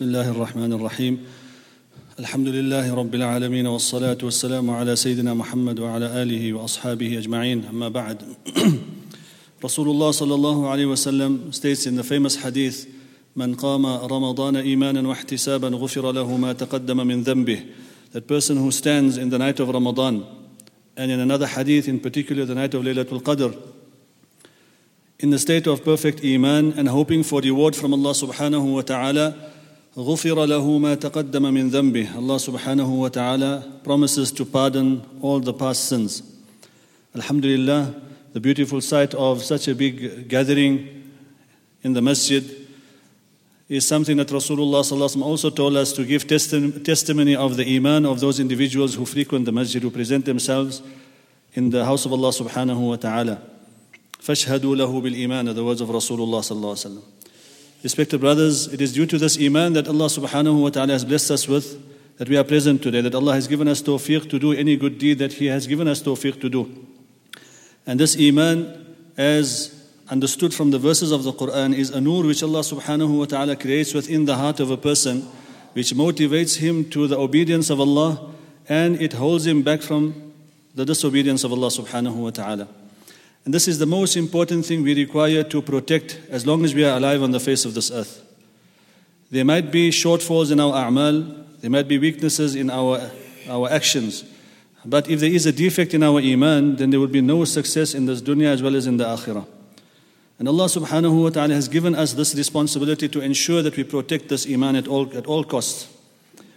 بسم الله الرحمن الرحيم الحمد لله رب العالمين والصلاة والسلام على سيدنا محمد وعلى آله وأصحابه أجمعين أما بعد Rasulullah sallallahu alayhi wasallam states in the famous hadith من قام رمضان إيمانا واحتسابا غفر له ما تقدم من ذنبه That person who stands in the night of Ramadan and in another hadith in particular the night of Laylatul Qadr in the state of perfect iman and hoping for reward from Allah subhanahu wa ta'ala غفر له ما تقدم من ذنبه subhanahu wa ta'ala promises to pardon all the past sins Alhamdulillah the beautiful sight of such a big gathering in the masjid is something that Rasulullah also told us to give testimony of the iman of those individuals who frequent the masjid, who present themselves in the house of Allah subhanahu wa ta'ala. فَاشْهَدُوا لَهُ بِالْإِيمَانِ the words of Rasulullah sallallahu alaihi wasallam. Respected brothers, it is due to this iman that Allah subhanahu wa ta'ala has blessed us with that we are present today, that Allah has given us tawfiq to do any good deed that He has given us tawfiq to do. And this Iman, as understood from the verses of the Quran, is a nur which Allah subhanahu wa ta'ala creates within the heart of a person, which motivates him to the obedience of Allah and it holds him back from the disobedience of Allah subhanahu wa ta'ala. And this is the most important thing we require to protect as long as we are alive on the face of this earth. There might be shortfalls in our a'mal, there might be weaknesses in our, our actions. But if there is a defect in our iman, then there will be no success in this dunya as well as in the akhirah. And Allah subhanahu wa ta'ala has given us this responsibility to ensure that we protect this iman at all, at all costs.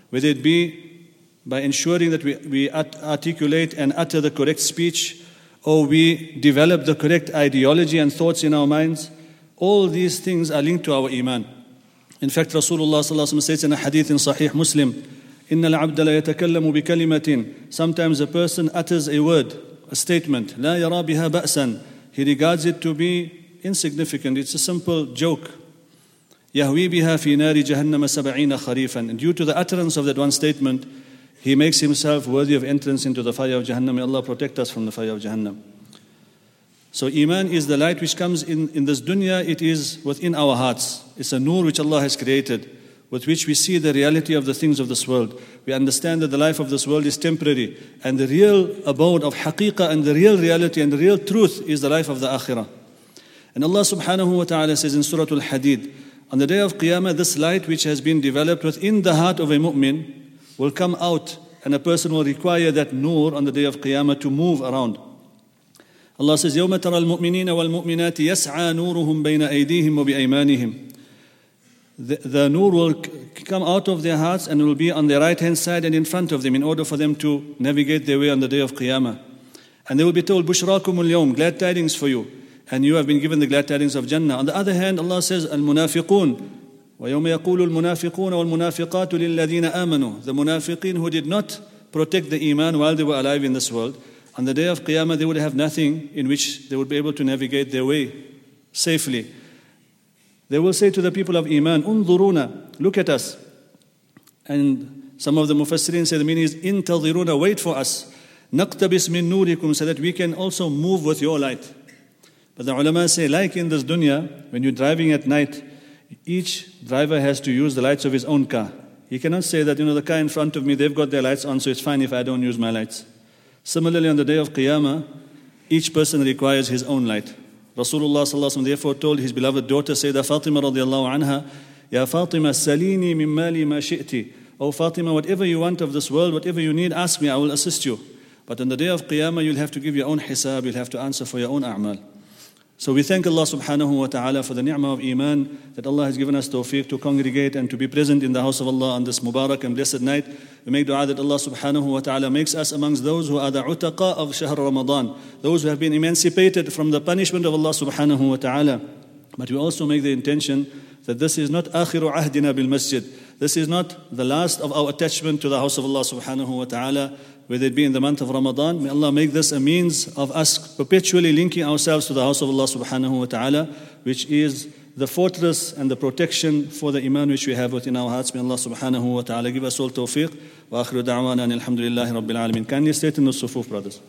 Whether it be by ensuring that we, we articulate and utter the correct speech, or we develop the correct ideology and thoughts in our minds, all these things are linked to our iman. In fact, Rasulullah says in a hadith in Sahih Muslim, إن العبد لا يتكلم بكلمة Sometimes a person utters a word, a statement لا يرى بها بأسا He regards it to be insignificant. It's a simple joke. يهوي بها في نار جهنم سبعين خريفا And due to the utterance of that one statement, he makes himself worthy of entrance into the fire of Jahannam. May Allah protect us from the fire of Jahannam. So Iman is the light which comes in, in this dunya, it is within our hearts. It's a nur which Allah has created with which we see the reality of the things of this world. We understand that the life of this world is temporary, and the real abode of haqiqah and the real reality and the real truth is the life of the akhirah. And Allah subhanahu wa ta'ala says in Surah Al Hadid, on the day of Qiyamah, this light which has been developed within the heart of a mu'min will come out, and a person will require that nur on the day of Qiyamah to move around. Allah says, يوم ترى المؤمنين والمؤمنات يسعى نورهم بين أيديهم وبأيمانهم the, the nur will come out of their hearts and will be on their right hand side and in front of them in order for them to navigate their way on the day of Qiyamah. And they will be told, Bushrakum al glad tidings for you. And you have been given the glad tidings of Jannah. On the other hand, Allah says, Al Munafiqun. ويوم يقول المنافقون والمنافقات للذين آمنوا The munafiqeen who did not protect the iman while they were alive in this world, on the day of Qiyamah they would have nothing in which they would be able to navigate their way safely. They will say to the people of Iman, Unzuruna, look at us. And some of the Mufassirin say the meaning is, Intadhiruna, wait for us. Naqtabis min nurikum, so that we can also move with your light. But the ulama say, like in this dunya, when you're driving at night, each driver has to use the lights of his own car. He cannot say that, you know, the car in front of me, they've got their lights on, so it's fine if I don't use my lights. Similarly, on the day of Qiyamah, each person requires his own light. Rasulullah therefore told his beloved daughter Sayyidah Fatima radiallahu anha, Ya Fatima, salini min mali ma shi'ti. Oh Fatima, whatever you want of this world, whatever you need, ask me, I will assist you. But on the day of Qiyamah, you'll have to give your own hisab, you'll have to answer for your own a'mal. So we thank Allah subhanahu wa ta'ala for the ni'mah of Iman that Allah has given us tawfiq to congregate and to be present in the house of Allah on this Mubarak and blessed night. We make dua that Allah subhanahu wa ta'ala makes us amongst those who are the utaqa of Shahr Ramadan, those who have been emancipated from the punishment of Allah subhanahu wa ta'ala. But we also make the intention that this is not akhiru ahdina bil masjid. This is not the last of our attachment to the house of Allah subhanahu wa ta'ala whether it be in the month of Ramadan. May Allah make this a means of us perpetually linking ourselves to the house of Allah subhanahu wa ta'ala, which is the fortress and the protection for the iman which we have within our hearts. May Allah subhanahu wa ta'ala give us all tawfiq. Wa akhiru da'wana alhamdulillahi rabbil alameen. Kindly state in the sufuf, brothers.